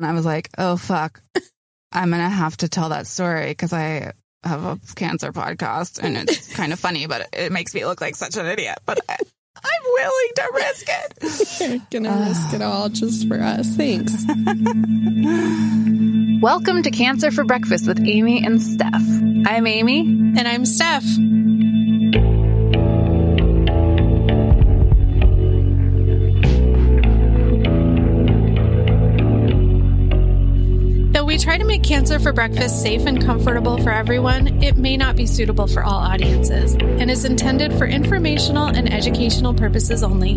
And I was like, oh, fuck. I'm going to have to tell that story because I have a cancer podcast and it's kind of funny, but it makes me look like such an idiot. But I, I'm willing to risk it. You're gonna risk it all just for us. Thanks. Welcome to Cancer for Breakfast with Amy and Stef. I'm Amy. And I'm Stef. Try to make Cancer for Breakfast safe and comfortable for everyone, it may not be suitable for all audiences and is intended for informational and educational purposes only.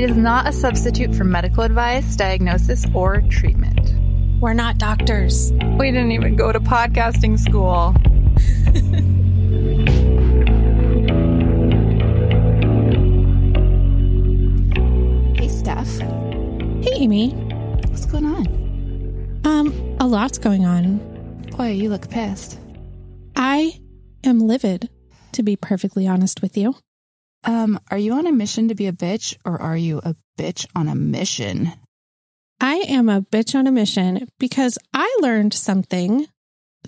It is not a substitute for medical advice, diagnosis, or treatment. We're not doctors. We didn't even go to podcasting school. hey, Stef. Hey, Amy. What's going on? Um, a lot's going on. Boy, you look pissed. I am livid, to be perfectly honest with you. Um, are you on a mission to be a bitch or are you a bitch on a mission? I am a bitch on a mission because I learned something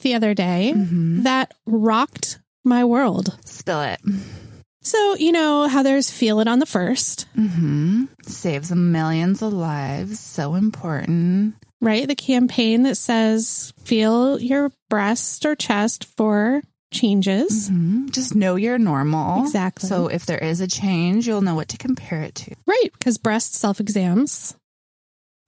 the other day Mhm. that rocked my world. Spill it. So, you know how there's Feel It on the First, Mm-hmm. Saves millions of lives. So important. Right? The campaign that says feel your breast or chest for changes. Mhm. Just know you're normal. Exactly. So if there is a change, you'll know what to compare it to. Right, because breast self exams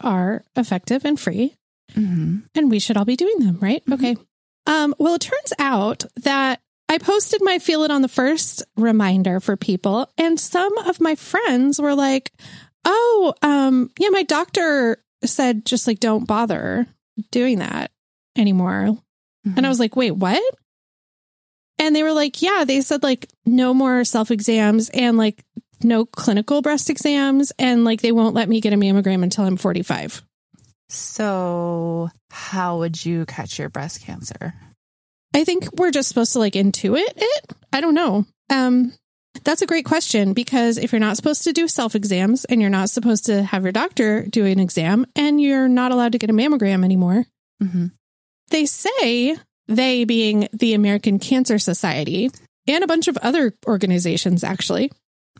are effective and free. Mm-hmm. and we should all be doing them, right? Okay. Um, well, it turns out that I posted my Feel It on the First reminder for people, and some of my friends were like, Oh, um, yeah, my doctor said just like don't bother doing that anymore. And I was like, Wait, what? And they were like, Yeah, they said like no more self exams and like no clinical breast exams, and like they won't let me get a mammogram until I'm 45. So, how would you catch your breast cancer? I think we're just supposed to like intuit it. I don't know. Um, that's a great question because if you're not supposed to do self exams and you're not supposed to have your doctor do an exam and you're not allowed to get a mammogram anymore, Mm-hmm. they say, they being the American Cancer Society and a bunch of other organizations, actually,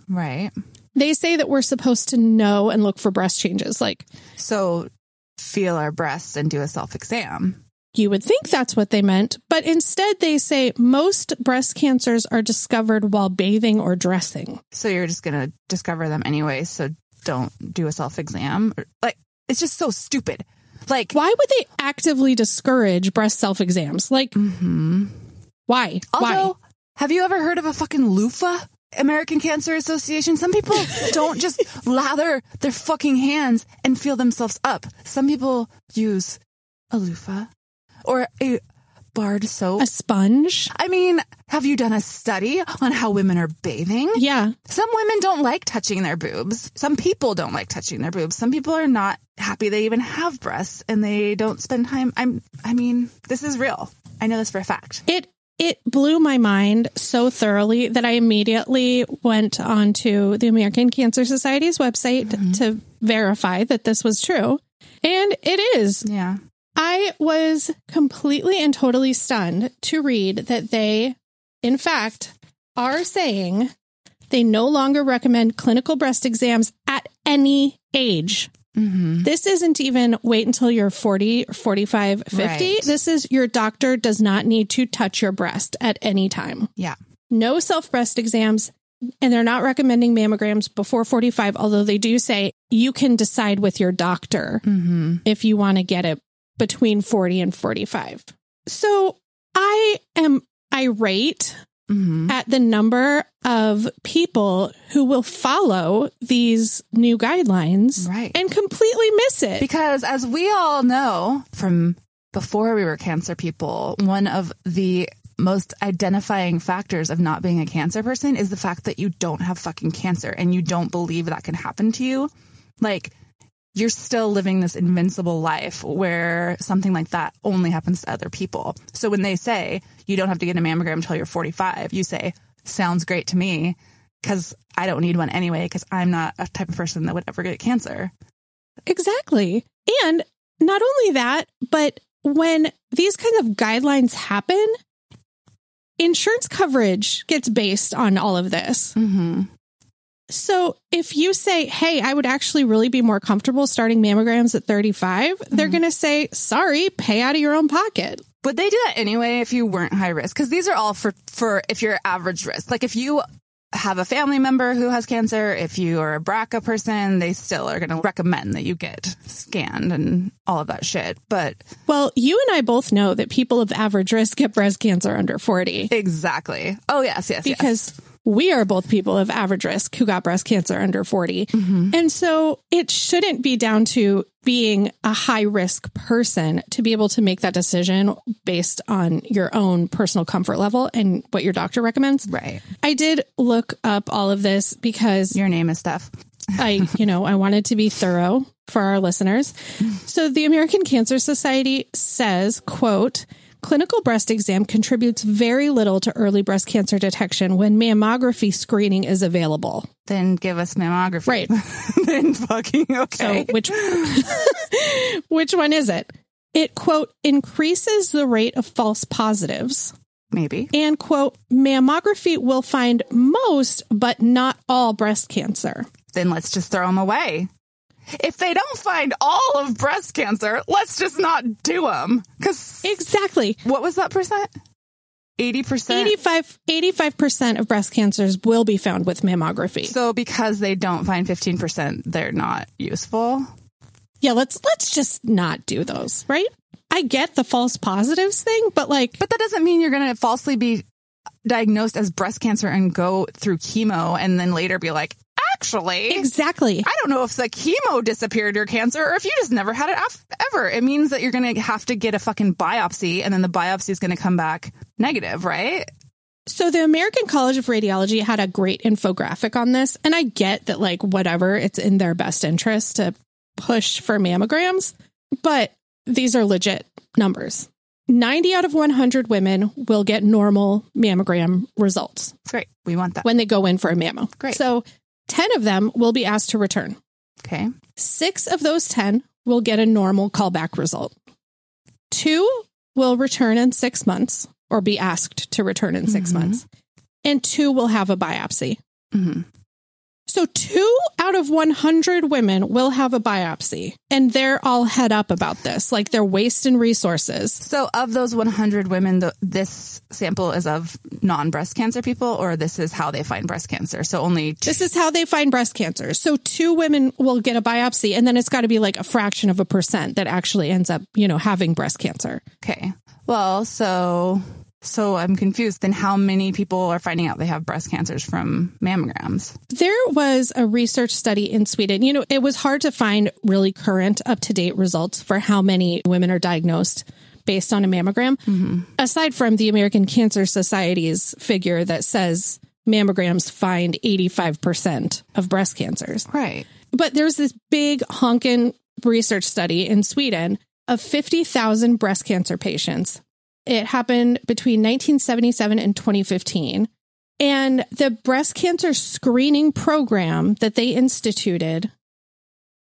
Right. they say that we're supposed to know and look for breast changes. Like So, feel our breasts and do a self exam. You would think that's what they meant, but instead they say most breast cancers are discovered while bathing or dressing. So, you're just going to discover them anyway. So, don't do a self exam. Like, it's just so stupid. Like, Why would they actively discourage breast self exams? Like, hmm why? Also, why? have you ever heard of a fucking loofah? American Cancer Association. Some people don't just lather their fucking hands and feel themselves up. Some people use a loofah or a barred soap. A sponge? I mean, have you done a study on how women are bathing? Yeah. Some women don't like touching their boobs. Some people don't like touching their boobs. Some people are not happy they even have breasts and they don't spend time. I'm I mean, this is real. I know this for a fact. It it blew my mind so thoroughly that I immediately went onto the American Cancer Society's website mm-hmm. to verify that this was true. And it is. Yeah. I was completely and totally stunned to read that they, in fact, are saying they no longer recommend clinical breast exams at any age. Mhm. This isn't even wait until you're 40, 45, 50. Right. This is your doctor does not need to touch your breast at any time. Yeah. No self breast exams. And they're not recommending mammograms before 45, although they do say you can decide with your doctor Mhm. if you want to get it between 40 and 45. So I am irate Mhm. at the number of people who will follow these new guidelines Right. and completely miss it. Because as we all know from before we were cancer people, one of the most identifying factors of not being a cancer person is the fact that you don't have fucking cancer and you don't believe that can happen to you. Like, you're still living this invincible life where something like that only happens to other people. So when they say you don't have to get a mammogram until you're 45, you say, sounds great to me because I don't need one anyway because I'm not a type of person that would ever get cancer. Exactly. And not only that, but when these kind of guidelines happen, insurance coverage gets based on all of this. Mm-hmm. So if you say, Hey, I would actually really be more comfortable starting mammograms at 35, they're mm-hmm. going to say, sorry, pay out of your own pocket. Would they do that anyway if you weren't high risk? Because these are all for for if you're average risk. Like if you have a family member who has cancer, if you are a BRCA person, they still are going to recommend that you get scanned and all of that shit. But Well, you and I both know that people of average risk get breast cancer under 40 exactly. Oh yes, yes, yes. We are both people of average risk who got breast cancer under 40. Mm-hmm. And so it shouldn't be down to being a high risk person to be able to make that decision based on your own personal comfort level and what your doctor recommends. right. I did look up all of this because Your name is Stef. I, you know, I wanted to be thorough for our listeners. So the American Cancer Society says, quote, clinical breast exam contributes very little to early breast cancer detection when mammography screening is available. Then give us mammography. Right. then fucking okay. So which which one is it? It quote increases the rate of false positives Maybe. and quote mammography will find most but not all breast cancer. Then let's just throw them away. If they don't find all of breast cancer, let's just not do them. Because Exactly. what was that percent? 80%? 85 percent of breast cancers will be found with mammography. So because they don't find 15%, they're not useful. yeah, let's let's just not do those, right? I get the false positives thing, but like But that doesn't mean you're going to falsely be diagnosed as breast cancer and go through chemo and then later be like, actually, exactly. I don't know if the chemo disappeared your cancer or if you just never had it af- ever. It means that you're going to have to get a fucking biopsy and then the biopsy is going to come back negative, right? So the American College of Radiology had a great infographic on this, and I get that like whatever, it's in their best interest to push for mammograms, but these are legit numbers. 90 out of 100 women will get normal mammogram results Great. We want that. when they go in for a mammo. Great. So 10 of them will be asked to return. Okay. Six of those 10 will get a normal callback result. Two will return in six months or be asked to return in 6 Mhm. months. And two will have a biopsy. hmm So two out of 100 women will have a biopsy and they're all head up about this. Like they're wasting resources. So, of those 100 women, the, this sample is of non breast cancer people, or this is how they find breast cancer. So, only two. This is how they find breast cancer. So two women will get a biopsy and then it's got to be like a fraction of a percent that actually ends up, you know, having breast cancer. Okay. Well, so so I'm confused. Then how many people are finding out they have breast cancers from mammograms? There was a research study in Sweden. You know, it was hard to find really current, up to date results for how many women are diagnosed based on a mammogram, mm-hmm. aside from the American Cancer Society's figure that says mammograms find 85% of breast cancers. Right. But there's this big honkin' research study in Sweden of 50,000 breast cancer patients. It happened between 1977 and 2015. And the breast cancer screening program that they instituted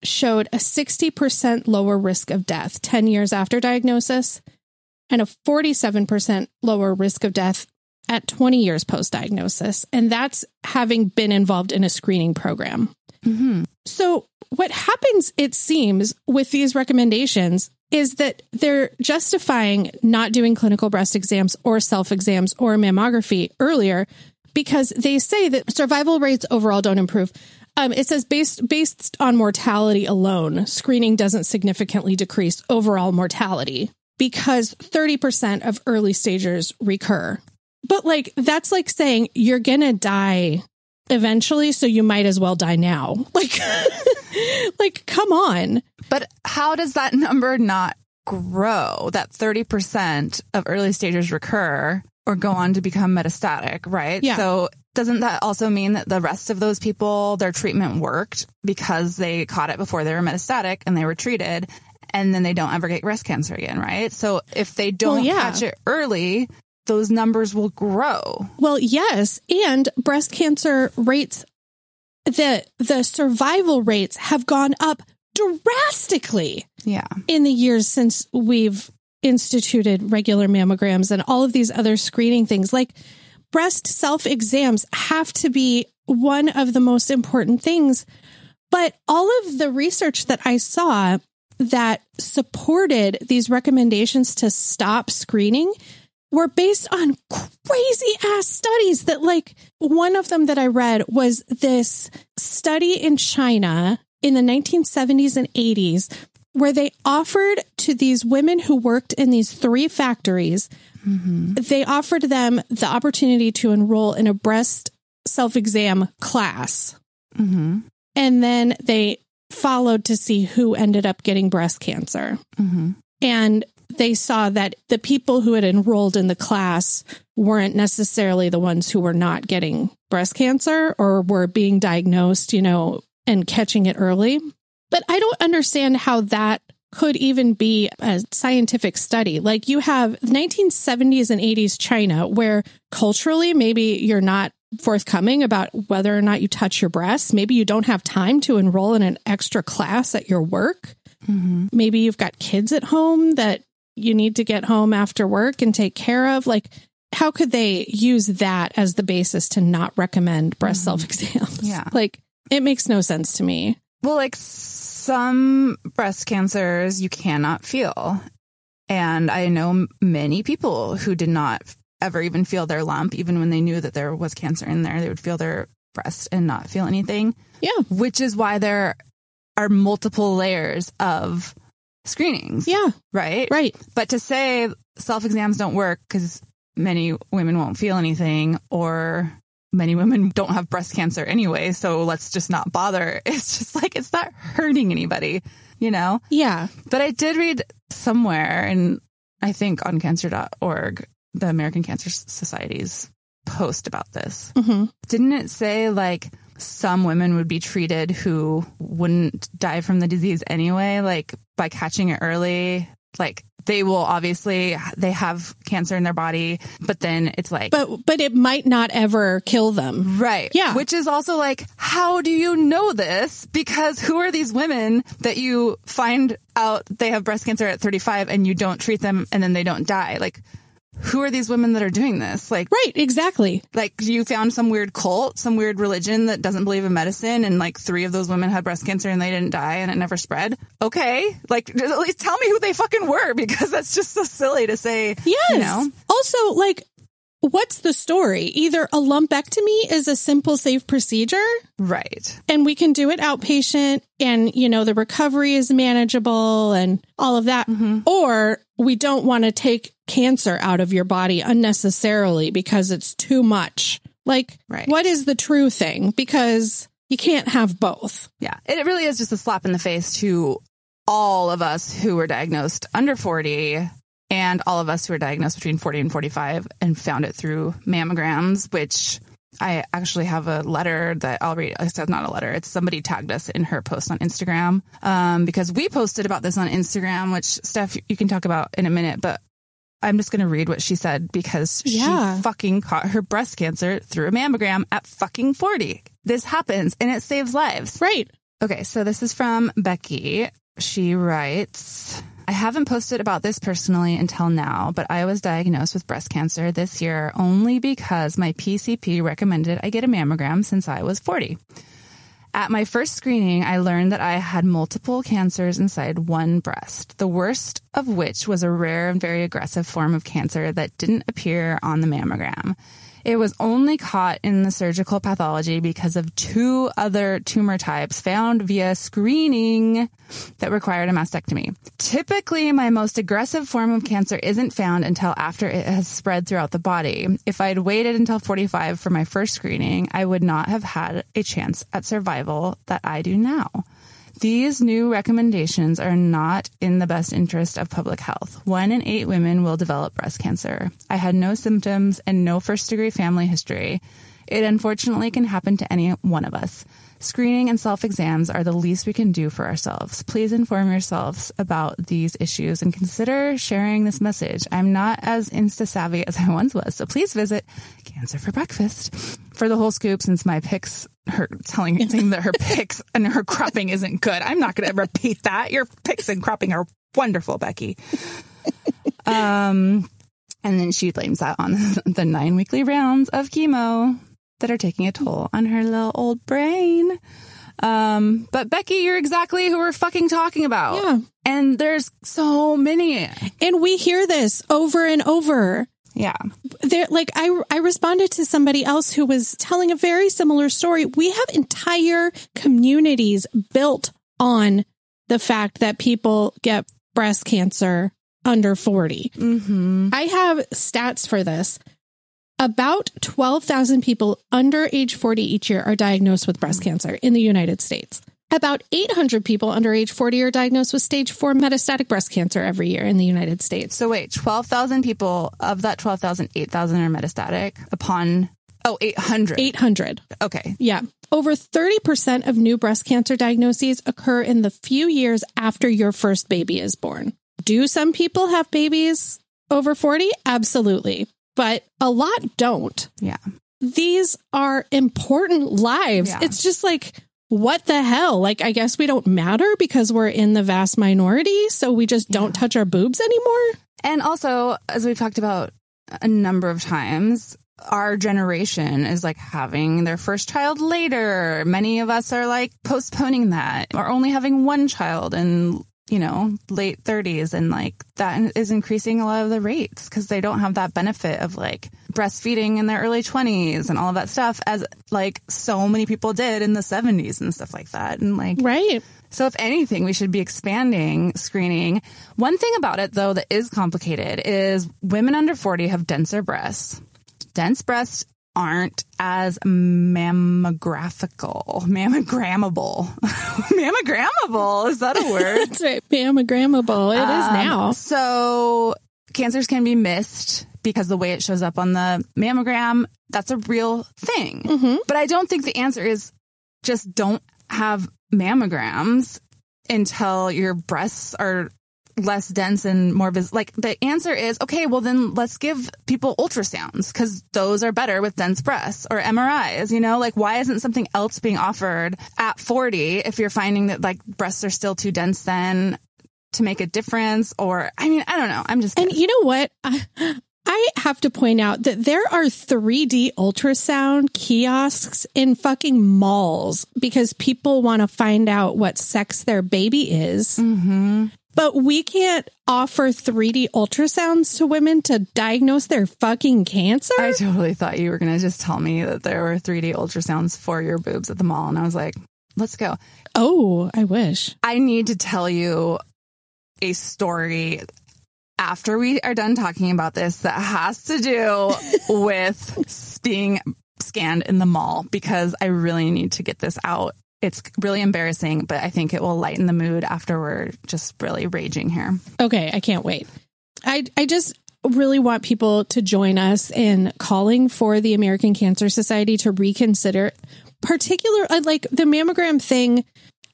showed a 60% lower risk of death 10 years after diagnosis and a 47% lower risk of death at 20 years post diagnosis. And that's having been involved in a screening program. hmm So, what happens, it seems, with these recommendations is that they're justifying not doing clinical breast exams or self exams or mammography earlier because they say that survival rates overall don't improve. Um, it says based based on mortality alone, screening doesn't significantly decrease overall mortality because 30% of early stagers recur. But like that's like saying you're going to die eventually so you might as well die now. Like like come on. But how does that number not grow? That 30% of early stagers recur or go on to become metastatic, right? Yeah. So doesn't that also mean that the rest of those people, their treatment worked because they caught it before they were metastatic and they were treated and then they don't ever get breast cancer again, right? So if they don't Well, yeah. catch it early, those numbers will grow. Well, yes, and breast cancer rates the the survival rates have gone up drastically Yeah. in the years since we've instituted regular mammograms and all of these other screening things. Like breast self exams have to be one of the most important things. But all of the research that I saw that supported these recommendations to stop screening were based on crazy ass studies that like one of them that I read was this study in China in the 1970s and 80s where they offered to these women who worked in these three factories they offered them the opportunity to enroll in a breast self-exam class Mm-hmm. and then they followed to see who ended up getting breast cancer Mm-hmm. and they saw that the people who had enrolled in the class weren't necessarily the ones who were not getting breast cancer or were being diagnosed, you know, and catching it early. But I don't understand how that could even be a scientific study. Like you have 1970s and 80s China, where culturally, maybe you're not forthcoming about whether or not you touch your breasts. Maybe you don't have time to enroll in an extra class at your work Mm-hmm. maybe you've got kids at home that you need to get home after work and take care of like how could they use that as the basis to not recommend breast self exams Yeah. like it makes no sense to me Well, like some breast cancers you cannot feel. And I know many people who did not ever even feel their lump, even when they knew that there was cancer in there. They would feel their breast and not feel anything, yeah which is why there are multiple layers of screenings, yeah right? right But to say self exams don't work because many women won't feel anything or many women don't have breast cancer anyway, so let's just not bother. It's just like it's not hurting anybody, you know? yeah But I did read somewhere, and I think on cancer.org, the American Cancer Society's post about this. hmm Didn't it say like some women would be treated who wouldn't die from the disease anyway, like by catching it early? Like they will obviously they have cancer in their body, but then it's like but but it might not ever kill them Right. Yeah. Which is also like, how do you know this? Because who are these women that you find out they have breast cancer at 35 and you don't treat them and then they don't die? Like, who are these women that are doing this? Like, right exactly like you found some weird cult, some weird religion that doesn't believe in medicine, and like three of those women had breast cancer and they didn't die and it never spread. Okay, like at least tell me who they fucking were because that's just so silly to say. yes you know, also like what's the story? Either a lumpectomy is a simple safe procedure right? and we can do it outpatient and you know the recovery is manageable and all of that mm-hmm. or we don't want to take cancer out of your body unnecessarily because it's too much. Like Right. what is the true thing? Because you can't have both. Yeah, it really is just a slap in the face to all of us who were diagnosed under 40 and all of us who were diagnosed between 40 and 45 and found it through mammograms, which I actually have a letter that I'll read. It's not a letter. It's somebody tagged us in her post on Instagram um, because we posted about this on Instagram, which Stef, you can talk about in a minute, but I'm just going to read what she said because Yeah. she fucking caught her breast cancer through a mammogram at fucking 40. This happens and it saves lives. right Okay, so this is from Becky. She writes, I haven't posted about this personally until now, but I was diagnosed with breast cancer this year only because my PCP recommended I get a mammogram since I was 40. At my first screening, I learned that I had multiple cancers inside one breast, the worst of which was a rare and very aggressive form of cancer that didn't appear on the mammogram. It was only caught in the surgical pathology because of two other tumor types found via screening that required a mastectomy. Typically, my most aggressive form of cancer isn't found until after it has spread throughout the body. If I had waited until 45 for my first screening, I would not have had a chance at survival that I do now. These new recommendations are not in the best interest of public health. One in eight women will develop breast cancer. I had no symptoms and no first degree family history. It unfortunately can happen to any one of us. Screening and self exams are the least we can do for ourselves. Please inform yourselves about these issues and consider sharing this message. I'm not as insta savvy as I once was, so please visit Cancer for Breakfast for the whole scoop, since my pics, her telling saying that her pics and her cropping isn't good, I'm not going to repeat that. Your pics and cropping are wonderful, Becky. um, and then she blames that on the nine weekly rounds of chemo that are taking a toll on her little old brain. Um, but Becky, you're exactly who we're fucking talking about. Yeah. And there's so many. And we hear this over and over. Yeah. There, like I, I responded to somebody else who was telling a very similar story. We have entire communities built on the fact that people get breast cancer under 40. Mm-hmm. I have stats for this. About 12,000 people under age 40 each year are diagnosed with breast cancer in the United States. About 800 people under age 40 are diagnosed with stage 4 metastatic breast cancer every year in the United States. So wait, 12,000 people, of that 12,000, 8,000 are metastatic upon, oh, 800. 800. Okay. Yeah. Over 30% of new breast cancer diagnoses occur in the few years after your first baby is born. Do some people have babies over 40? Absolutely. But a lot don't. Yeah. These are important lives. Yeah. It's just like, what the hell? Like, I guess we don't matter because we're in the vast minority. So we just don't touch our boobs anymore. And also, as we've talked about a number of times, our generation is like having their first child later. Many of us are like postponing that or only having one child in, you know, late 30s. And like that is increasing a lot of the rates because they don't have that benefit of like breastfeeding in their early 20s and all of that stuff as like so many people did in the 70s and stuff like that. And like, Right. so, if anything, we should be expanding screening. One thing about it, though, that is complicated is women under 40 have denser breasts. Dense breasts aren't as mammographical, mammogrammable. mammogrammable, is that a word? That's right. Mammogrammable. It is Um, now. So cancers can be missed because the way it shows up on the mammogram, that's a real thing. Mhm. But I don't think the answer is just don't have mammograms until your breasts are less dense and more vis- like the answer is okay well then let's give people ultrasounds because those are better with dense breasts or mris you know? Like why isn't something else being offered at 40 if you're finding that like breasts are still too dense then to make a difference? Or i mean i don't know. I'm just And you know what? I, I have to point out that there are 3D ultrasound kiosks in fucking malls because people want to find out what sex their baby is. hmm But we can't offer 3D ultrasounds to women to diagnose their fucking cancer. i totally thought you were going to just tell me that there were 3d ultrasounds for your boobs at the mall and i was like let's go oh, I wish. I need to tell you a story after we are done talking about this that has to do with being scanned in the mall because I really need to get this out. It's really embarrassing, but I think it will lighten the mood after we're just really raging here. Okay, I can't wait. I I just really want people to join us in calling for the American Cancer Society to reconsider particular uh, like the mammogram thing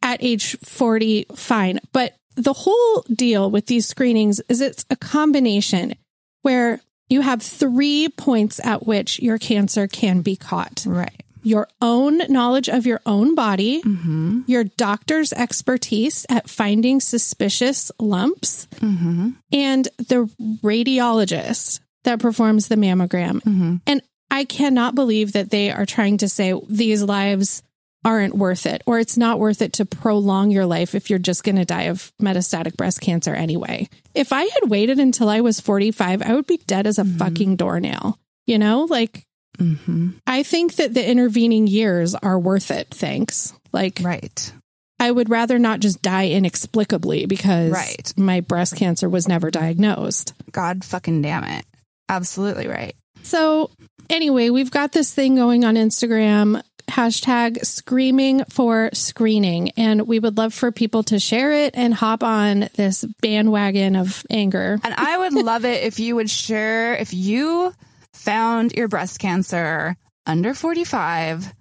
at age 40 fine, but the whole deal with these screenings is it's a combination where you have 3 points at which your cancer can be caught. Right. Your own knowledge of your own body, Mm-hmm. your doctor's expertise at finding suspicious lumps, Mm-hmm. and the radiologist that performs the mammogram. Mm-hmm. And I cannot believe that they are trying to say these lives aren't worth it or it's not worth it to prolong your life if you're just going to die of metastatic breast cancer anyway. If I had waited until I was 45, I would be dead as a fucking doornail. You know, like Mm-hmm. I think that the intervening years are worth it. Thanks. Like Right. I would rather not just die inexplicably because Right. my breast cancer was never diagnosed. God fucking damn it. Absolutely right. So, anyway, we've got this thing going on Instagram hashtag screaming for screening. And we would love for people to share it and hop on this bandwagon of anger. And I would love it if you would share if you found your breast cancer under 45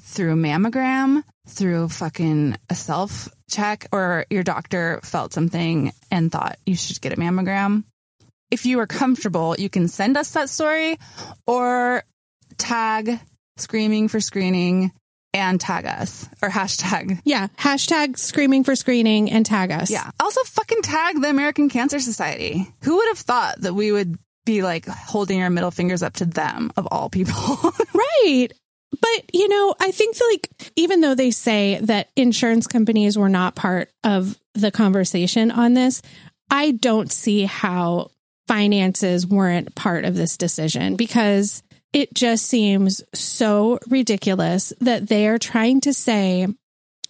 through mammogram, through fucking a self check, or your doctor felt something and thought you should get a mammogram. If you are comfortable, you can send us that story or tag screaming for screening and tag us or hashtag. Yeah. Hashtag screaming for screening and tag us. Yeah. Also fucking tag the American Cancer Society. Who would have thought that we would be like holding our middle fingers up to them of all people? right. But, you know, I think like even though they say that insurance companies were not part of the conversation on this, I don't see how finances weren't part of this decision because it just seems so ridiculous that they are trying to say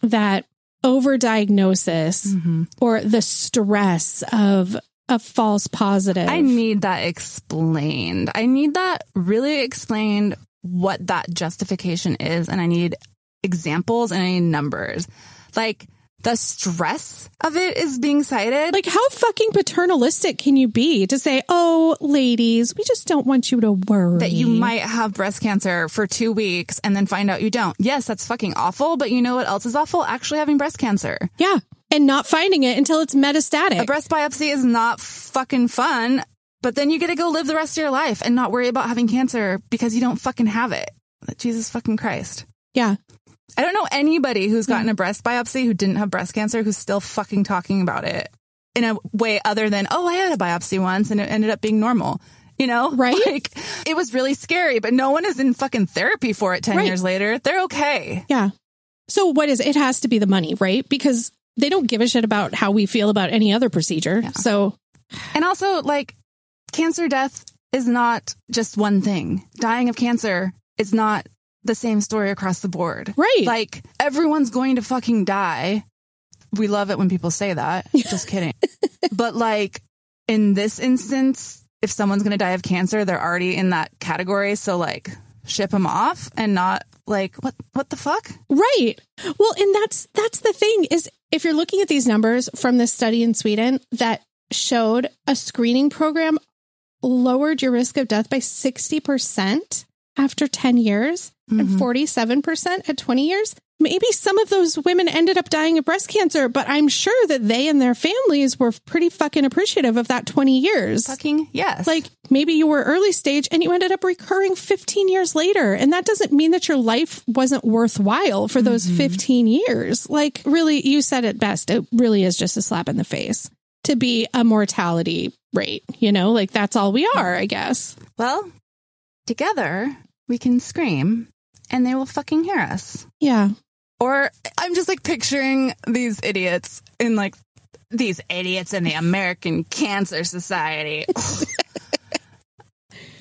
that overdiagnosis mm-hmm. or the stress of a false positive. I need that explained. I need that really explained what that justification is. And I need examples and I need numbers. Like, the stress of it is being cited. Like, how fucking paternalistic can you be to say, oh, ladies, we just don't want you to worry that you might have breast cancer for two weeks and then find out you don't? Yes, that's fucking awful. But you know what else is awful? Actually having breast cancer. Yeah. And not finding it until it's metastatic. A breast biopsy is not fucking fun, but then you get to go live the rest of your life and not worry about having cancer because you don't fucking have it. Jesus fucking Christ. Yeah. I don't know anybody who's gotten a breast biopsy who didn't have breast cancer who's still fucking talking about it in a way other than, oh, I had a biopsy once and it ended up being normal. You know, right? Like it was really scary, but no one is in fucking therapy for it 10 right. years later. They're okay. Yeah. So what is it has to be the money, right? Because they don't give a shit about how we feel about any other procedure. Yeah. So And also like cancer death is not just one thing. Dying of cancer is not the same story across the board. Right. Like everyone's going to fucking die. We love it when people say that. Just kidding. but like in this instance, if someone's going to die of cancer, they're already in that category. So like ship them off and not like what what the fuck? Right. Well, and that's that's the thing is if you're looking at these numbers from this study in Sweden that showed a screening program lowered your risk of death by 60% after 10 years mm-hmm. and 47% at 20 years. Maybe some of those women ended up dying of breast cancer, but I'm sure that they and their families were pretty fucking appreciative of that 20 years. Fucking yes. Like maybe you were early stage and you ended up recurring 15 years later. And that doesn't mean that your life wasn't worthwhile for those mm-hmm. 15 years. Like really, you said it best. It really is just a slap in the face to be a mortality rate, you know, like that's all we are, I guess. Well, together we can scream and they will fucking hear us. Yeah. Or I'm just like picturing these idiots in like these idiots in the American Cancer Society.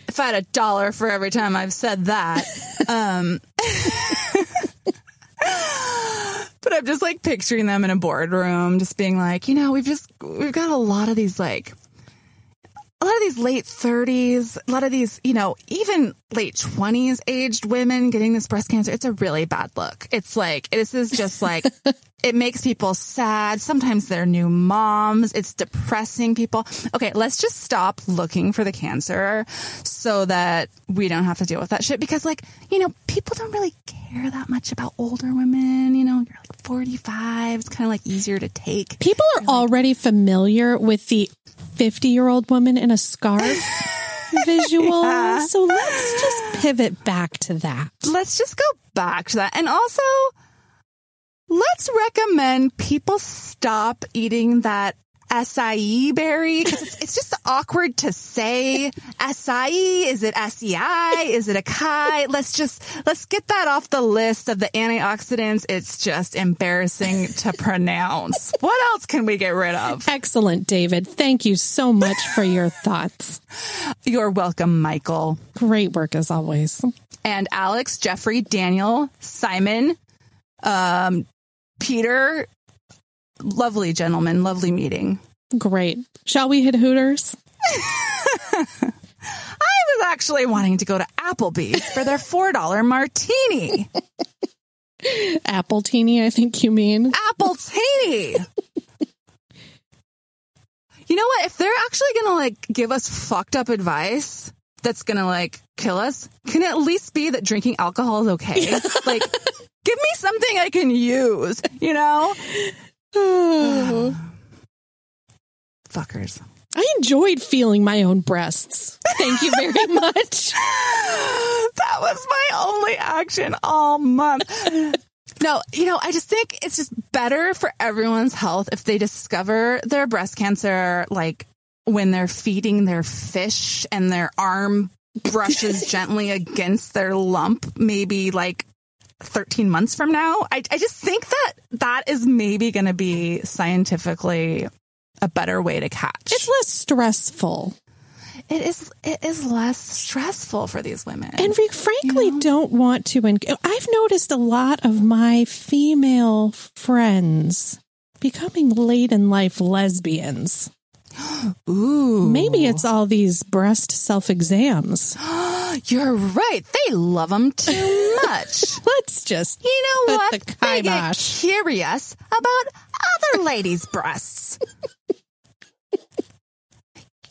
if I had a dollar for every time I've said that. Um, but I'm just like picturing them in a boardroom, just being like, you know, we've just, we've got a lot of these like a lot of these late 30s, a lot of these, you know, even late 20s aged women getting this breast cancer, it's a really bad look. It's like, this is just like, it makes people sad. Sometimes they're new moms. It's depressing people. Okay, let's just stop looking for the cancer so that we don't have to deal with that shit because, like, you know, people don't really care that much about older women. You know, you're like 45, it's kind of like easier to take. People are already familiar with the 50 year old woman in a scarf visual. Yeah. So let's just pivot back to that. Let's just go back to that. And also, let's recommend people stop eating that acai berry because it's, it's, just awkward to say acai. Is it acai? Is it a acai? Let's just let's get that off the list of the antioxidants. It's just embarrassing to pronounce. What else can we get rid of? Excellent, David. Thank you so much for your thoughts. You're welcome, Michael. Great work as always. And Alex, Jeffrey, Daniel, Simon, um, Peter, lovely gentleman, lovely meeting. Great. Shall we hit Hooters? I was actually wanting to go to Applebee's for their $4 martini. Apple teeny, I think you mean. Apple teeny. you know what? If they're actually going to like give us fucked up advice that's going to like kill us, can it at least be that drinking alcohol is okay? like, give me something I can use, you know? Fuckers. I enjoyed feeling my own breasts. Thank you very much. that was my only action all month. No, you know, I just think it's just better for everyone's health if they discover their breast cancer, like when they're feeding their fish and their arm brushes gently against their lump, maybe like 13 months from now. I, I just think that that is maybe going to be scientifically a better way to catch. It's less stressful. It is it is less stressful for these women. And we frankly you know? don't want to. En- I've noticed a lot of my female friends becoming late in life lesbians. Ooh. Maybe it's all these breast self exams. You're right. They love them too much. Let's just you know what? The they get curious about other ladies' breasts.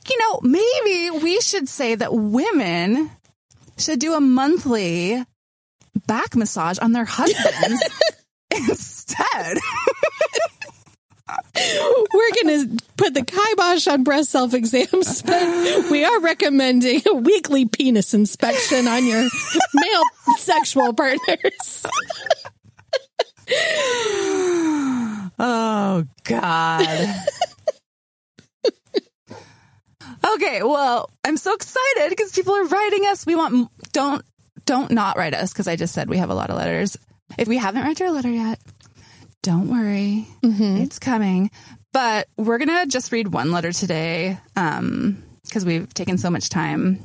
you know, maybe we should say that women should do a monthly back massage on their husbands instead. We're going to put the kibosh on breast self exams, but we are recommending a weekly penis inspection on your male sexual partners. oh, God. Okay, well, I'm so excited because people are writing us. We want don't don't not write us because I just said we have a lot of letters. If we haven't read your letter yet, don't worry, mm-hmm. it's coming. But we're gonna just read one letter today because um, we've taken so much time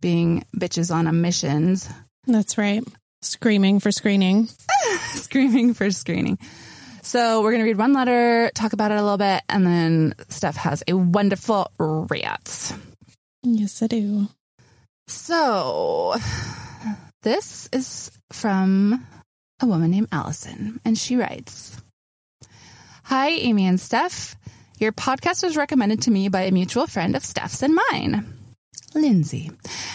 being bitches on a missions. That's right. Screaming for screening. Screaming for screening. So we're going to read one letter, talk about it a little bit, and then Stef has a wonderful rant. Yes, I do. So this is from a woman named Allison, and she writes Hi, Amy and Stef. Your podcast was recommended to me by a mutual friend of Stef's and mine. Lindsay.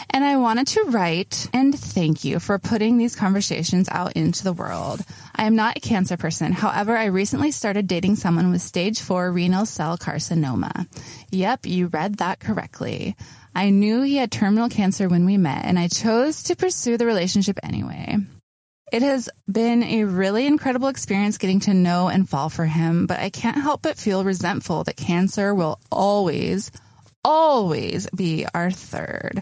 And I wanted to write and thank you for putting these conversations out into the world. I am not a cancer person. However, I recently started dating someone with stage four renal cell carcinoma. Yep, you read that correctly. I knew he had terminal cancer when we met, and I chose to pursue the relationship anyway. It has been a really incredible experience getting to know and fall for him, but I can't help but feel resentful that cancer will always, always be our third.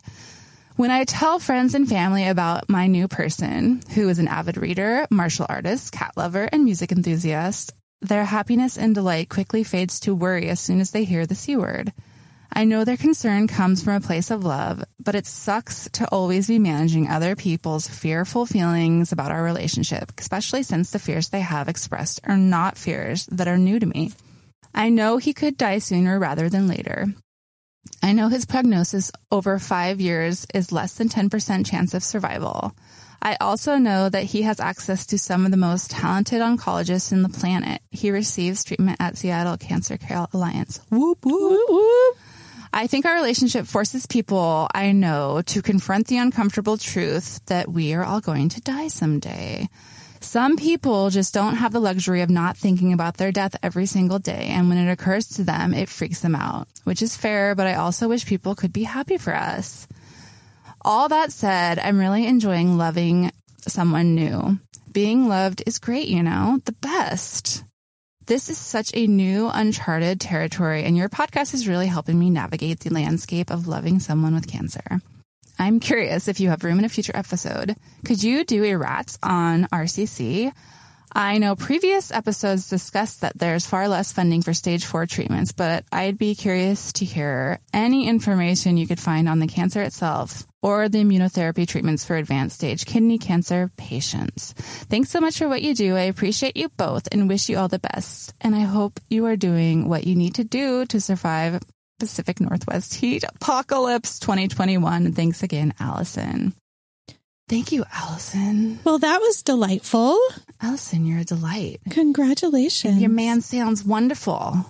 When I tell friends and family about my new person, who is an avid reader, martial artist, cat lover, and music enthusiast, their happiness and delight quickly fades to worry as soon as they hear the C word. I know their concern comes from a place of love, but it sucks to always be managing other people's fearful feelings about our relationship, especially since the fears they have expressed are not fears that are new to me. I know he could die sooner rather than later, I know his prognosis over five years is less than 10% chance of survival. I also know that he has access to some of the most talented oncologists in the planet. He receives treatment at Seattle Cancer Care Alliance. Whoop, whoop, whoop. I think our relationship forces people I know to confront the uncomfortable truth that we are all going to die someday. Some people just don't have the luxury of not thinking about their death every single day. And when it occurs to them, it freaks them out, which is fair, but I also wish people could be happy for us. All that said, I'm really enjoying loving someone new. Being loved is great, you know, the best. This is such a new, uncharted territory, and your podcast is really helping me navigate the landscape of loving someone with cancer. I'm curious if you have room in a future episode. Could you do a rats on RCC? I know previous episodes discussed that there's far less funding for stage four treatments, but I'd be curious to hear any information you could find on the cancer itself or the immunotherapy treatments for advanced stage kidney cancer patients. Thanks so much for what you do. I appreciate you both and wish you all the best. And I hope you are doing what you need to do to survive Pacific Northwest Heat Apocalypse 2021. Thanks again, Allison. Thank you, Allison. Well, that was delightful. Allison, you're a delight. Congratulations. Your man sounds wonderful.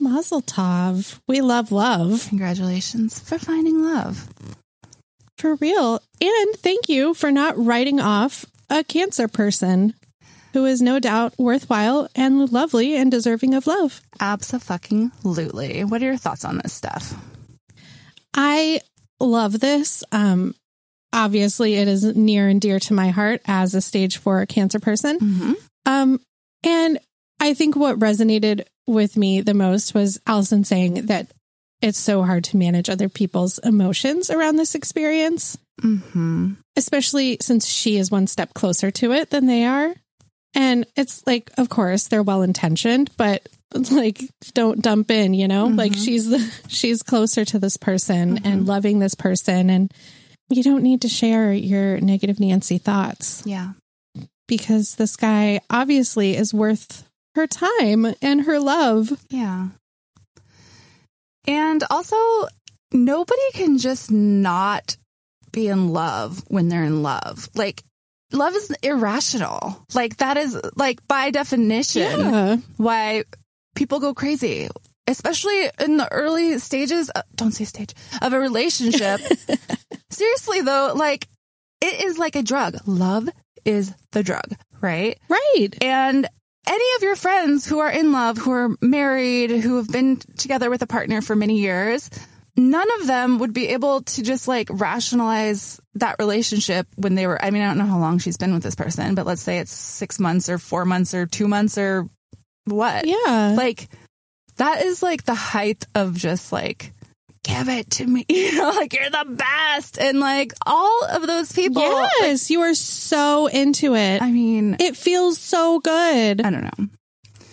Mazel tov. We love love. Congratulations for finding love. For real. And thank you for not writing off a cancer person. who is no doubt worthwhile and lovely and deserving of love. Absolutely. What are your thoughts on this stuff? I love this. Um, obviously, it is near and dear to my heart as a stage four cancer person. Mm-hmm. Um, and I think what resonated with me the most was Allison saying that it's so hard to manage other people's emotions around this experience, Mm-hmm. especially since she is one step closer to it than they are. And it's like, of course, they're well intentioned, but like, don't dump in, you know, like she's the she's closer to this person and loving this person, and you don't need to share your negative Nancy thoughts Yeah. because this guy obviously is worth her time and her love. Yeah. And also, nobody can just not be in love when they're in love. Like, love is irrational. Like, that is, like, by definition, Yeah. why people go crazy, especially in the early stages. uh, don't say stage of a relationship. Seriously, though, like, it is like a drug. Love is the drug, right? Right. And any of your friends who are in love, who are married, who have been together with a partner for many years, none of them would be able to just like rationalize that relationship when they were. I mean, I don't know how long she's been with this person, but let's say it's six months or four months or two months or what. Yeah. Like, that is like the height of just like, give it to me. You know, like you're the best. And like all of those people. yes, you are so into it. I mean, it feels so good. I don't know.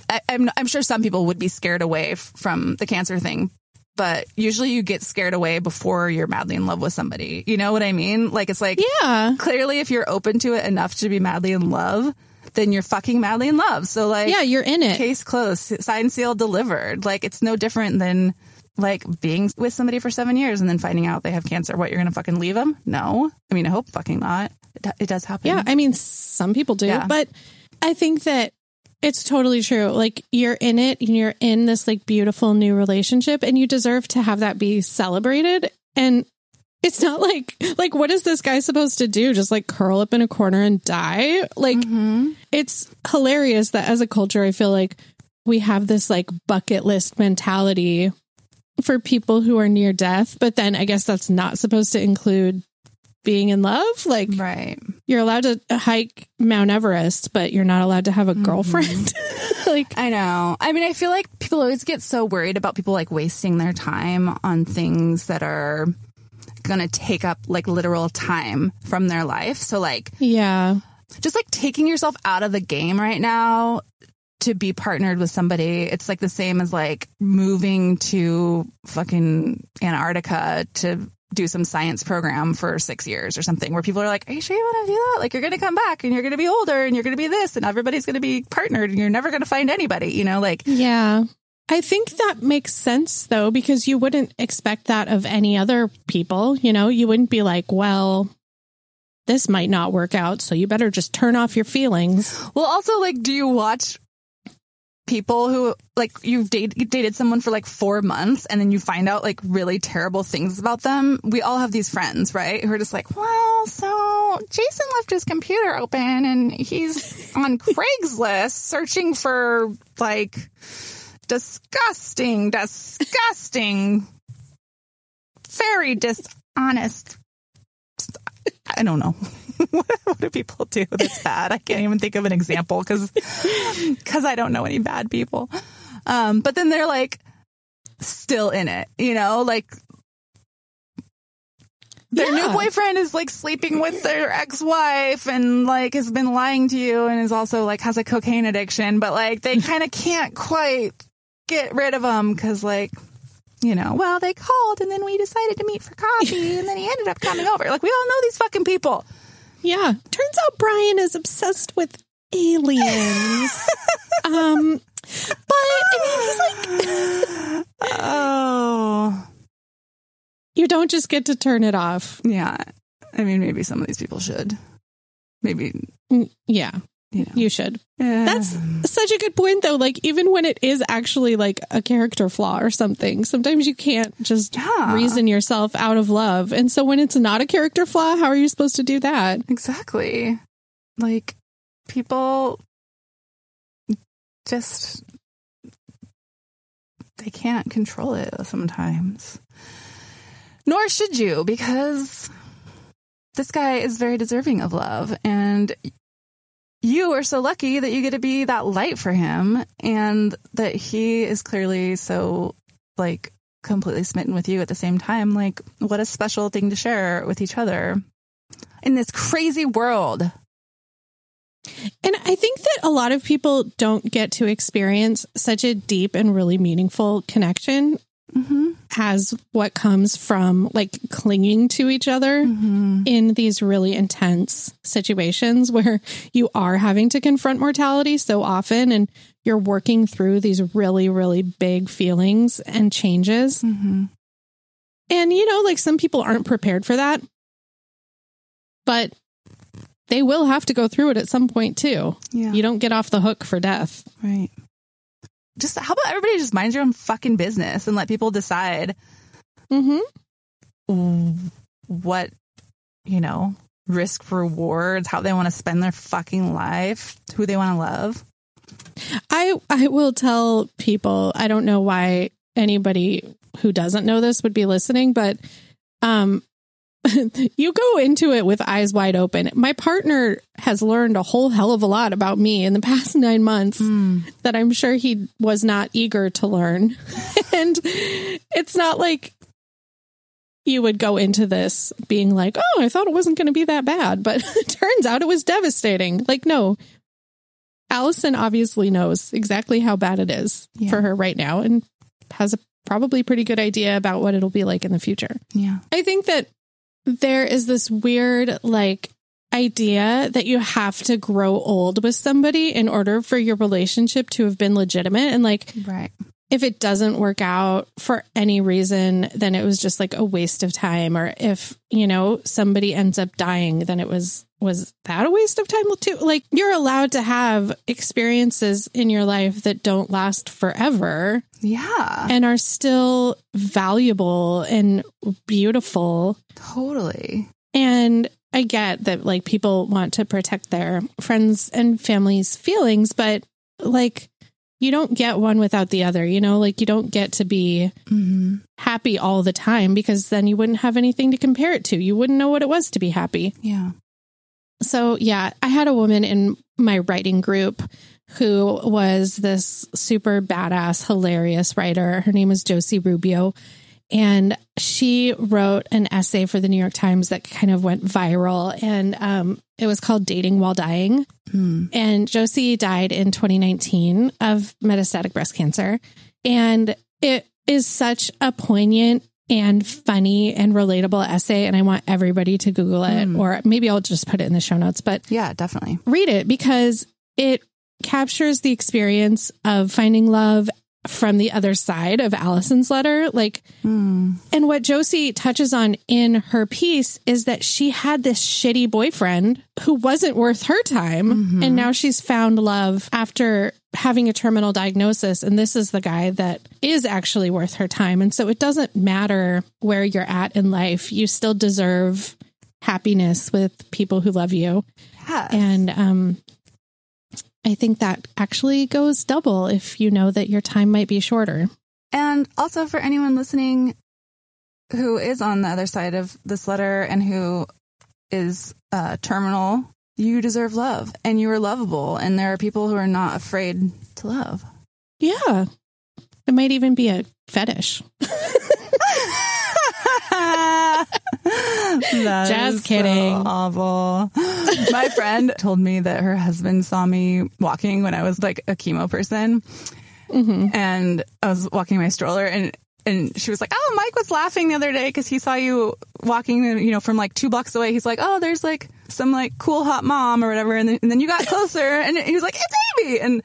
I, I'm I'm sure some people would be scared away f- from the cancer thing, but usually you get scared away before you're madly in love with somebody. You know what I mean? Like it's like Yeah. clearly if you're open to it enough to be madly in love, then you're fucking madly in love. So like Yeah, you're in it. case closed, signed, sealed, delivered. Like it's no different than like being with somebody for seven years and then finding out they have cancer. What you're gonna fucking leave them? No. I mean, I hope fucking not. It, it does happen. Yeah, I mean, some people do, Yeah. but I think that it's totally true. Like you're in it and you're in this like beautiful new relationship and you deserve to have that be celebrated. And it's not like like what is this guy supposed to do? Just like curl up in a corner and die? Like Mm-hmm. it's hilarious that as a culture I feel like we have this like bucket list mentality for people who are near death, but then I guess that's not supposed to include being in love. Like Right. you're allowed to hike Mount Everest, but you're not allowed to have a mm-hmm. girlfriend. like, I know. I mean, I feel like people always get so worried about people like wasting their time on things that are going to take up like literal time from their life. So, like, yeah, just like taking yourself out of the game right now to be partnered with somebody, it's like the same as like moving to fucking Antarctica to do some science program for six years or something where people are like, Are you sure you want to do that? Like, you're going to come back and you're going to be older and you're going to be this and everybody's going to be partnered and you're never going to find anybody, you know? Like, yeah. I think that makes sense though, because you wouldn't expect that of any other people. You know, you wouldn't be like, well, this might not work out, so you better just turn off your feelings. Well, also, like, do you watch people who, like, you've date, dated someone for like four months and then you find out like really terrible things about them? We all have these friends, right? Who are just like, well, so Jason left his computer open and he's on Craigslist searching for like disgusting, disgusting, very dishonest. I don't know. What, what do people do that's bad? I can't even think of an example because because I don't know any bad people. Um, but then they're like still in it, you know, like their Yeah. new boyfriend is like sleeping with their ex-wife and like has been lying to you and is also like has a cocaine addiction, but like they kind of can't quite get rid of him because like you know, well, they called and then we decided to meet for coffee and then he ended up coming over. Like, we all know these fucking people. Yeah. Turns out Brian is obsessed with aliens. um, but I mean, he's like, Oh, you don't just get to turn it off. yeah. I mean, maybe some of these people should. Maybe, Mm, Yeah, you know. you should. Yeah. That's such a good point, though. Like, even when it is actually like a character flaw or something, sometimes you can't just Yeah. reason yourself out of love. And so when it's not a character flaw, how are you supposed to do that? exactly. Like, people just they can't control it sometimes. Nor should you, because this guy is very deserving of love. And you are so lucky that you get to be that light for him and that he is clearly so like completely smitten with you at the same time. Like, what a special thing to share with each other in this crazy world. And I think that a lot of people don't get to experience such a deep and really meaningful connection Mm-hmm. as what comes from like clinging to each other Mm-hmm. in these really intense situations where you are having to confront mortality so often and you're working through these really, really big feelings and changes. Mm-hmm. And, you know, like some people aren't prepared for that, but they will have to go through it at some point too. Yeah. You don't get off the hook for death. Right. Just how about everybody just mind your own fucking business and let people decide Mm-hmm. what, you know, risk rewards, how they want to spend their fucking life, who they want to love. I I will tell people. I don't know why anybody who doesn't know this would be listening, but um, you go into it with eyes wide open. My partner has learned a whole hell of a lot about me in the past nine months that I'm sure he was not eager to learn, and it's not like you would go into this being like, "Oh, I thought it wasn't going to be that bad," but it turns out it was devastating. Like, no, Allison obviously knows exactly how bad it is Yeah. for her right now and has a probably pretty good idea about what it'll be like in the future. Yeah. I think that there is this weird like idea that you have to grow old with somebody in order for your relationship to have been legitimate and like Right. If it doesn't work out for any reason then it was just like a waste of time or if you know somebody ends up dying then it was was that a waste of time too like you're allowed to have experiences in your life that don't last forever Yeah. and are still valuable and beautiful Totally. and I get that like people want to protect their friends and family's feelings, but like you don't get one without the other, you know, like you don't get to be Mm-hmm. happy all the time because then you wouldn't have anything to compare it to. You wouldn't know what it was to be happy. Yeah. So, yeah, I had a woman in my writing group who was this super badass, hilarious writer. Her name was Josie Rubio. And she wrote an essay for the New York Times that kind of went viral. And um, it was called Dating While Dying. Mm. And Josie died in 2019 of metastatic breast cancer. And it is such a poignant and funny and relatable essay. And I want everybody to Google it, Mm. or maybe I'll just put it in the show notes. But Yeah, definitely. read it because it captures the experience of finding love from the other side of Allison's letter. Like, Mm. and what Josie touches on in her piece is that she had this shitty boyfriend who wasn't worth her time. And now she's found love after having a terminal diagnosis. And this is the guy that is actually worth her time. And so it doesn't matter where you're at in life, you still deserve happiness with people who love you. Yeah. And um, I think that actually goes double if you know that your time might be shorter. And also for anyone listening who is on the other side of this letter and who is uh, terminal, you deserve love and you are lovable. And there are people who are not afraid to love. Yeah. It might even be a fetish. Just is so kidding. awful. My friend told me that her husband saw me walking when I was like a chemo person, hmm and I was walking my stroller, and and she was like, "Oh, Mike was laughing the other day because he saw you walking, you know, from like two blocks away. He's like, oh, there's like some like cool hot mom or whatever, and then, and then you got closer, and he was like, it's Amy, and."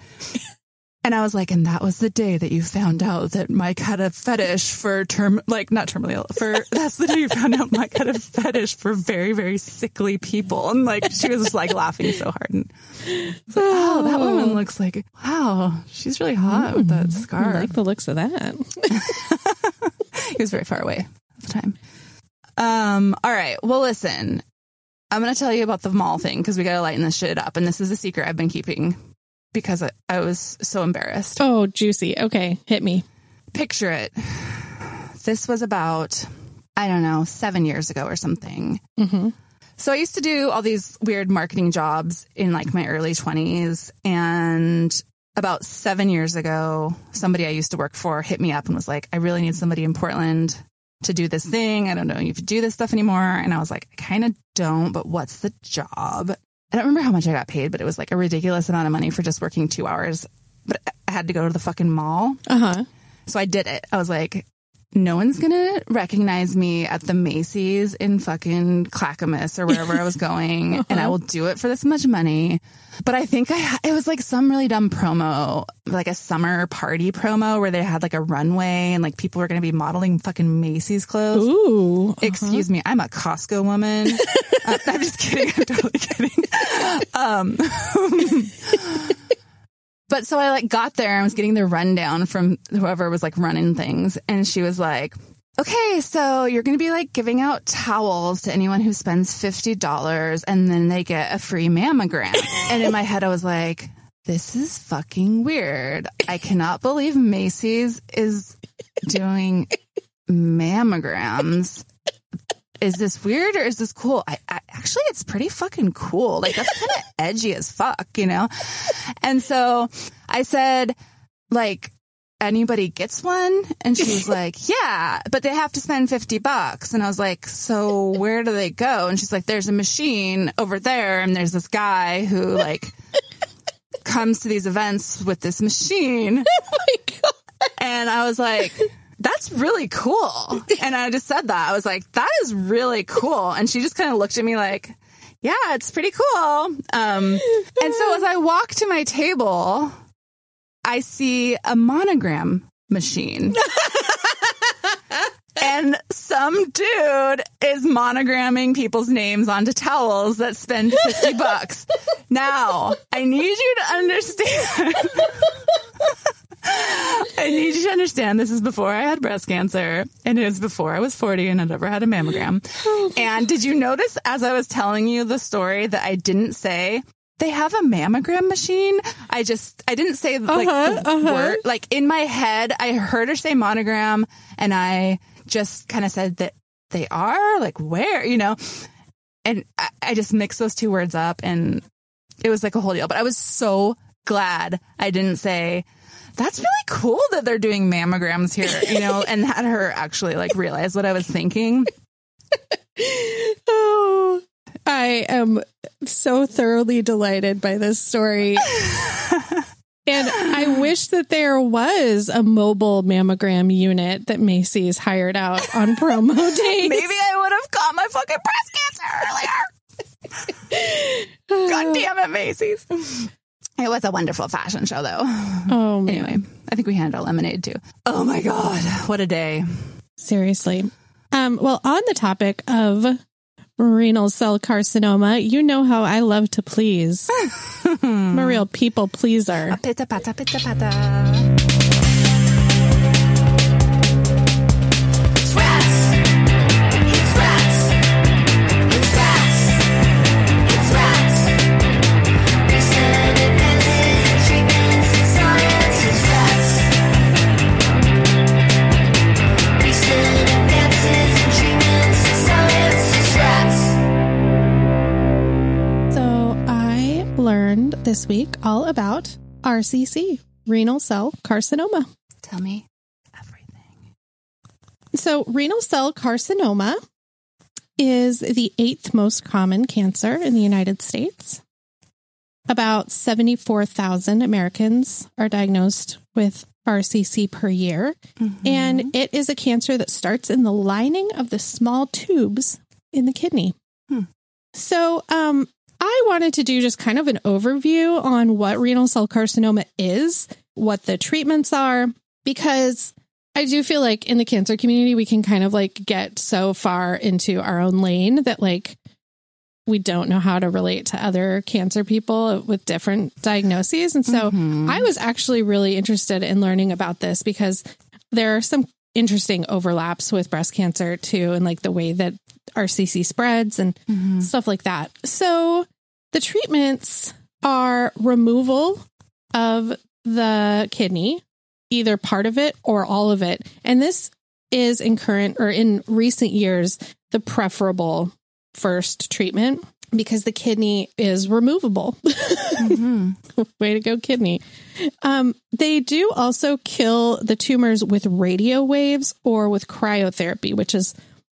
And I was like, and that was the day that you found out that Mike had a fetish for term, like not terminally ill, for that's the day you found out Mike had a fetish for very, very sickly people. And like, she was just like laughing so hard. And I was like, oh, that woman looks like, wow, she's really hot with that I like the looks of that. he was very far away at the time. Um, all right. Well, listen, I'm going to tell you about the mall thing because we got to lighten this shit up. And this is a secret I've been keeping because I, I was so embarrassed. Oh, juicy. Okay, hit me. Picture it. This was about, I don't know, seven years ago or something. Mm-hmm. So I used to do all these weird marketing jobs in like my early 20s. And about seven years ago, somebody I used to work for hit me up and was like, I really need somebody in Portland to do this thing. I don't know if you do this stuff anymore. And I was like, I kind of don't, but what's the job? I don't remember how much I got paid, but it was like a ridiculous amount of money for just working two hours. But I had to go to the fucking mall. Uh huh. So I did it. I was like, no one's gonna recognize me at the Macy's in fucking Clackamas or wherever I was going, and I will do it for this much money. But I think I it was like some really dumb promo, like a summer party promo where they had like a runway and like people were gonna be modeling fucking Macy's clothes. Ooh. Excuse me, I'm a Costco woman. uh, I'm just kidding. I'm totally kidding. Um, but so I like got there and was getting the rundown from whoever was like running things, and she was like, "Okay, so you're going to be like giving out towels to anyone who spends fifty dollars, and then they get a free mammogram." and in my head, I was like. This is fucking weird. I cannot believe Macy's is doing mammograms is this weird or is this cool? I, I, actually, it's pretty fucking cool. Like that's kind of edgy as fuck, you know? And so I said, like, anybody gets one? And she was like, yeah, but they have to spend 50 bucks. And I was like, so where do they go? And she's like, there's a machine over there. And there's this guy who like comes to these events with this machine. Oh my god. And I was like, that's really cool. And I just said that. I was like, that is really cool. And she just kind of looked at me like, yeah, it's pretty cool. Um, and so as I walk to my table, I see a monogram machine. and some dude is monogramming people's names onto towels that spend 50 bucks. Now, I need you to understand. I need you to understand this is before I had breast cancer and it was before I was 40 and had ever had a mammogram. And did you notice as I was telling you the story that I didn't say they have a mammogram machine? I just, I didn't say like Uh-huh, the uh-huh. word, like in my head, I heard her say monogram and I just kind of said that they are like where, you know, and I, I just mixed those two words up and it was like a whole deal. But I was so glad I didn't say, that's really cool that they're doing mammograms here, you know, and had her actually like realize what I was thinking. Oh, I am so thoroughly delighted by this story. and I wish that there was a mobile mammogram unit that Macy's hired out on promo days. Maybe I would have caught my fucking breast cancer earlier. God damn it, Macy's. It was a wonderful fashion show, though. Oh, man. Anyway, I think we handed out lemonade too. Oh my God, what a day. Seriously. Um, well, on the topic of renal cell carcinoma, you know how I love to please. I'm a real people pleaser. Pitta pata, pitta pata. This week all about RCC, renal cell carcinoma. Tell me everything. So, renal cell carcinoma is the eighth most common cancer in the United States. About 74,000 Americans are diagnosed with RCC per year. And it is a cancer that starts in the lining of the small tubes in the kidney. Hmm. So, um, I wanted to do just kind of an overview on what renal cell carcinoma is, what the treatments are, because I do feel like in the cancer community, we can kind of like get so far into our own lane that like we don't know how to relate to other cancer people with different diagnoses. And so Mhm. I was actually really interested in learning about this because there are some interesting overlaps with breast cancer too, and like the way that RCC spreads and Mhm. stuff like that. So the treatments are removal of the kidney, either part of it or all of it. And this is in current or in recent years the preferable first treatment because the kidney is removable. Way to go, kidney. Um, they do also kill the tumors with radio waves or with cryotherapy, which is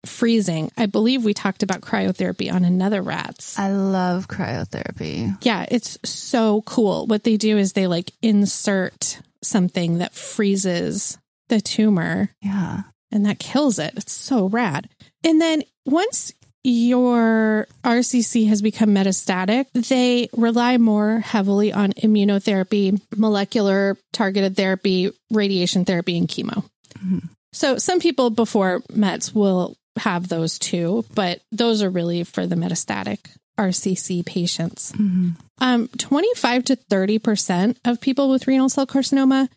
freezing. I believe we talked about cryotherapy on another rats. I love cryotherapy. Yeah, it's so cool. What they do is they like insert something that freezes the tumor Yeah. and that kills it. It's so rad. And then once your RCC has become metastatic, they rely more heavily on immunotherapy, molecular targeted therapy, radiation therapy, and chemo. Mm-hmm. So some people before Mets will have those too, but those are really for the metastatic RCC patients. Um, 25 to 30% of people with renal cell carcinoma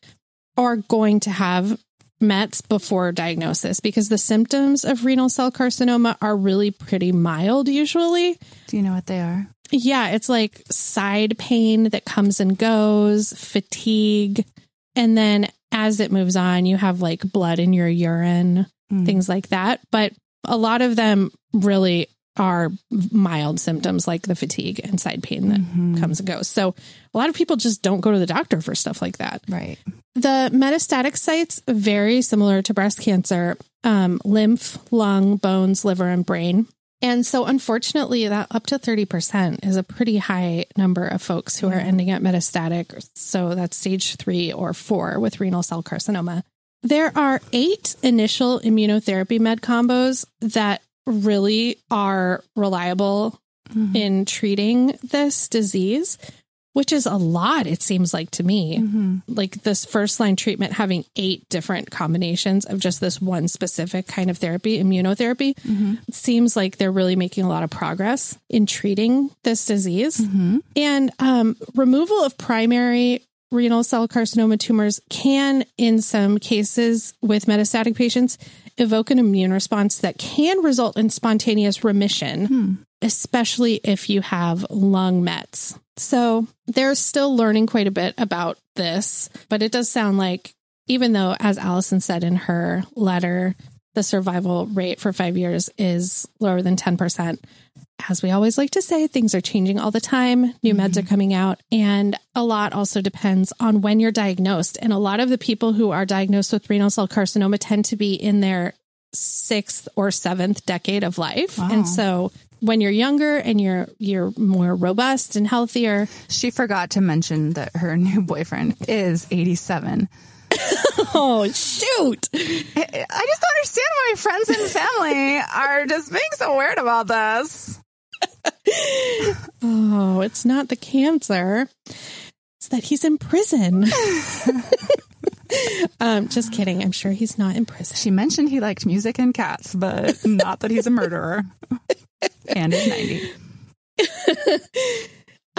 are going to have Mets before diagnosis because the symptoms of renal cell carcinoma are really pretty mild usually. Do you know what they are? Yeah, it's like side pain that comes and goes, fatigue, and then as it moves on, you have like blood in your urine, Mm. things like that. But a lot of them really are mild symptoms like the fatigue and side pain that Mhm. comes and goes. So a lot of people just don't go to the doctor for stuff like that. Right. The metastatic sites very similar to breast cancer, um, lymph, lung, bones, liver, and brain. And so, unfortunately, that up to 30% is a pretty high number of folks who are ending up metastatic. So, that's stage three or four with renal cell carcinoma. There are eight initial immunotherapy med combos that really are reliable Mhm. in treating this disease, which is a lot, it seems like to me Mhm. like this first line treatment having eight different combinations of just this one specific kind of therapy, immunotherapy, Mhm. it seems like they're really making a lot of progress in treating this disease. Mhm. And um, removal of primary renal cell carcinoma tumors can, in some cases with metastatic patients, evoke an immune response that can result in spontaneous remission Hmm. especially if you have lung mets. So they're still learning quite a bit about this, but it does sound like, even though, as Allison said in her letter, the survival rate for five years is lower than 10%. As we always like to say, things are changing all the time. New meds are mm-hmm. coming out, and a lot also depends on when you're diagnosed. And a lot of the people who are diagnosed with renal cell carcinoma tend to be in their sixth or seventh decade of life. Wow. And so when you're younger and you're you're more robust and healthier, She forgot to mention that her new boyfriend is 87. oh shoot. I just don't understand why friends and family are just being so weird about this. Oh, it's not the cancer. It's that he's in prison. um, just kidding. I'm sure he's not in prison. She mentioned he liked music and cats, but not that he's a murderer. and is 90.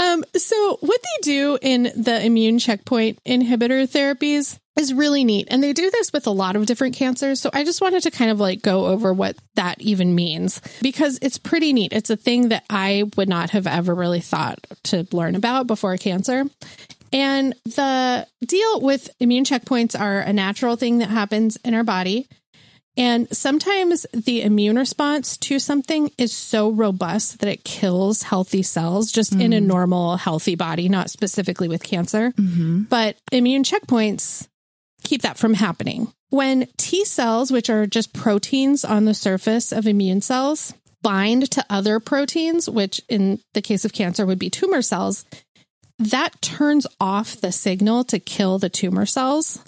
Um, so what they do in the immune checkpoint inhibitor therapies is really neat. And they do this with a lot of different cancers. So I just wanted to kind of like go over what that even means because it's pretty neat. It's a thing that I would not have ever really thought to learn about before cancer. And the deal with immune checkpoints are a natural thing that happens in our body. And sometimes the immune response to something is so robust that it kills healthy cells just in a mm. normal, healthy body, not specifically with cancer. Mm-hmm. But immune checkpoints keep that from happening. When T cells, which are just proteins on the surface of immune cells, bind to other proteins, which in the case of cancer would be tumor cells, that turns off the signal to kill the tumor cells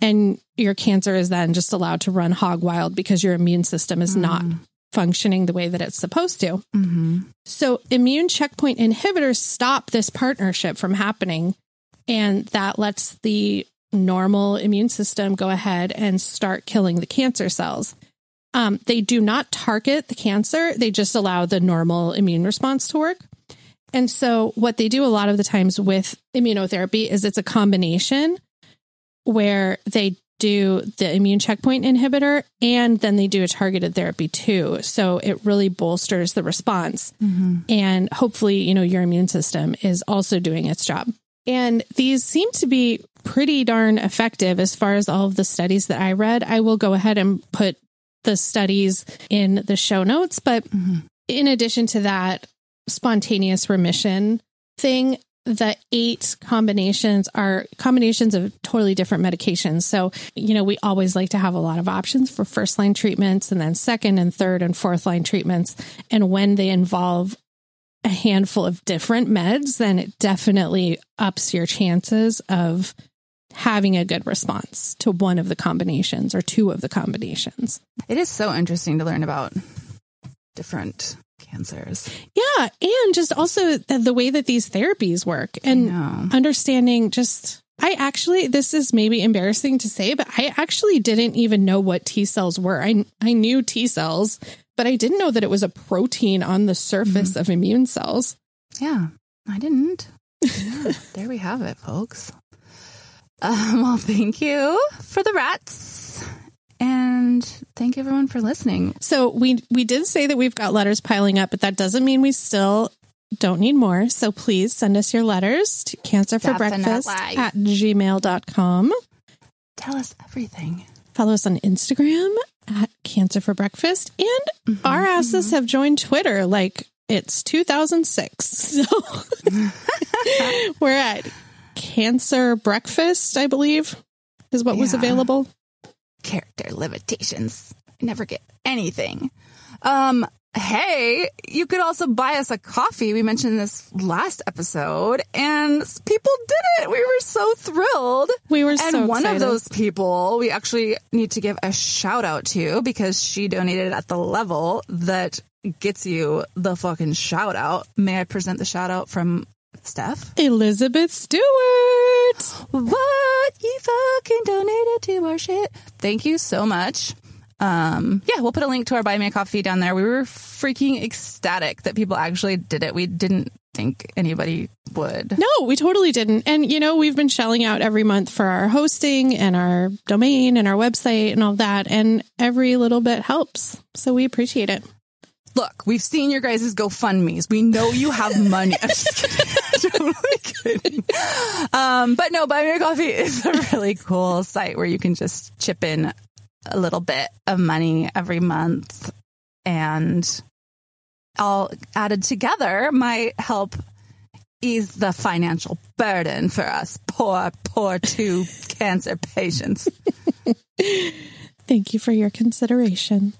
and your cancer is then just allowed to run hog wild because your immune system is not functioning the way that it's supposed to. Mm-hmm. So, immune checkpoint inhibitors stop this partnership from happening, and that lets the normal immune system go ahead and start killing the cancer cells. Um, they do not target the cancer, they just allow the normal immune response to work. And so, what they do a lot of the times with immunotherapy is it's a combination where they do the immune checkpoint inhibitor and then they do a targeted therapy too. So it really bolsters the response. Mm-hmm. And hopefully, you know, your immune system is also doing its job. And these seem to be pretty darn effective as far as all of the studies that I read. I will go ahead and put the studies in the show notes. But mm-hmm. in addition to that spontaneous remission thing, the eight combinations are combinations of totally different medications. So, you know, we always like to have a lot of options for first line treatments and then second and third and fourth line treatments. And when they involve a handful of different meds, then it definitely ups your chances of having a good response to one of the combinations or two of the combinations. It is so interesting to learn about different cancers. Yeah. And just also the the way that these therapies work and understanding just, I actually, this is maybe embarrassing to say, but I actually didn't even know what T cells were. I, I knew T cells, but I didn't know that it was a protein on the surface of immune cells. Yeah, I didn't. Yeah, there we have it, folks. Um, well, thank you for the rats. And thank you everyone for listening. So we we did say that we've got letters piling up, but that doesn't mean we still don't need more. So please send us your letters to cancer for breakfast at gmail.com. Tell us everything. Follow us on Instagram at cancer for breakfast. And mm-hmm, our mm-hmm. asses have joined Twitter like it's 2006. So we're at cancer breakfast, I believe, is what was available. Character limitations. I never get anything. Um, hey, you could also buy us a coffee. We mentioned this last episode, and people did it. We were so thrilled. We were And so one of those people we actually need to give a shout out to because she donated at the level that gets you the fucking shout out. May I present the shout out from Stef? Elizabeth Stewart. What? You fucking donated to our shit. Thank you so much. Um, yeah, we'll put a link to our Buy Me a Coffee down there. We were freaking ecstatic that people actually did it. We didn't think anybody would. No, we totally didn't. And, you know, we've been shelling out every month for our hosting and our domain and our website and all that. And every little bit helps. So we appreciate it. Look, we've seen your guys' GoFundMe's. We know you have money. I'm just kidding. totally. Um, but no, Buy Me a Coffee is a really cool site where you can just chip in a little bit of money every month and all added together might help ease the financial burden for us poor, poor two cancer patients. Thank you for your consideration.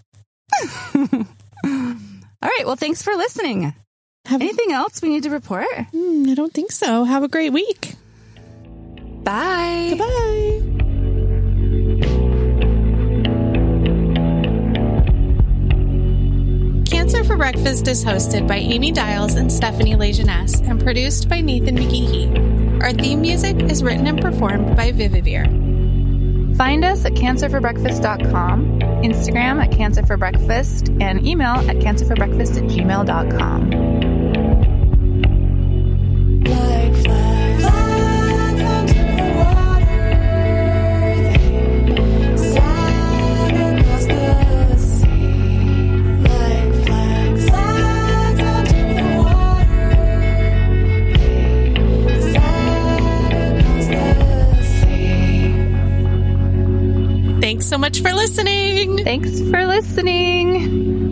All right. Well, thanks for listening. Have, Anything else we need to report? Hmm, I don't think so. Have a great week. Bye. Bye. Cancer for Breakfast is hosted by Amy Dials and Stephanie Lejeunesse and produced by Nathan McGeehee. Our theme music is written and performed by Vivivere. Find us at cancerforbreakfast.com, Instagram at cancerforbreakfast, and email at cancerforbreakfast at gmail.com. so much for listening. Thanks for listening.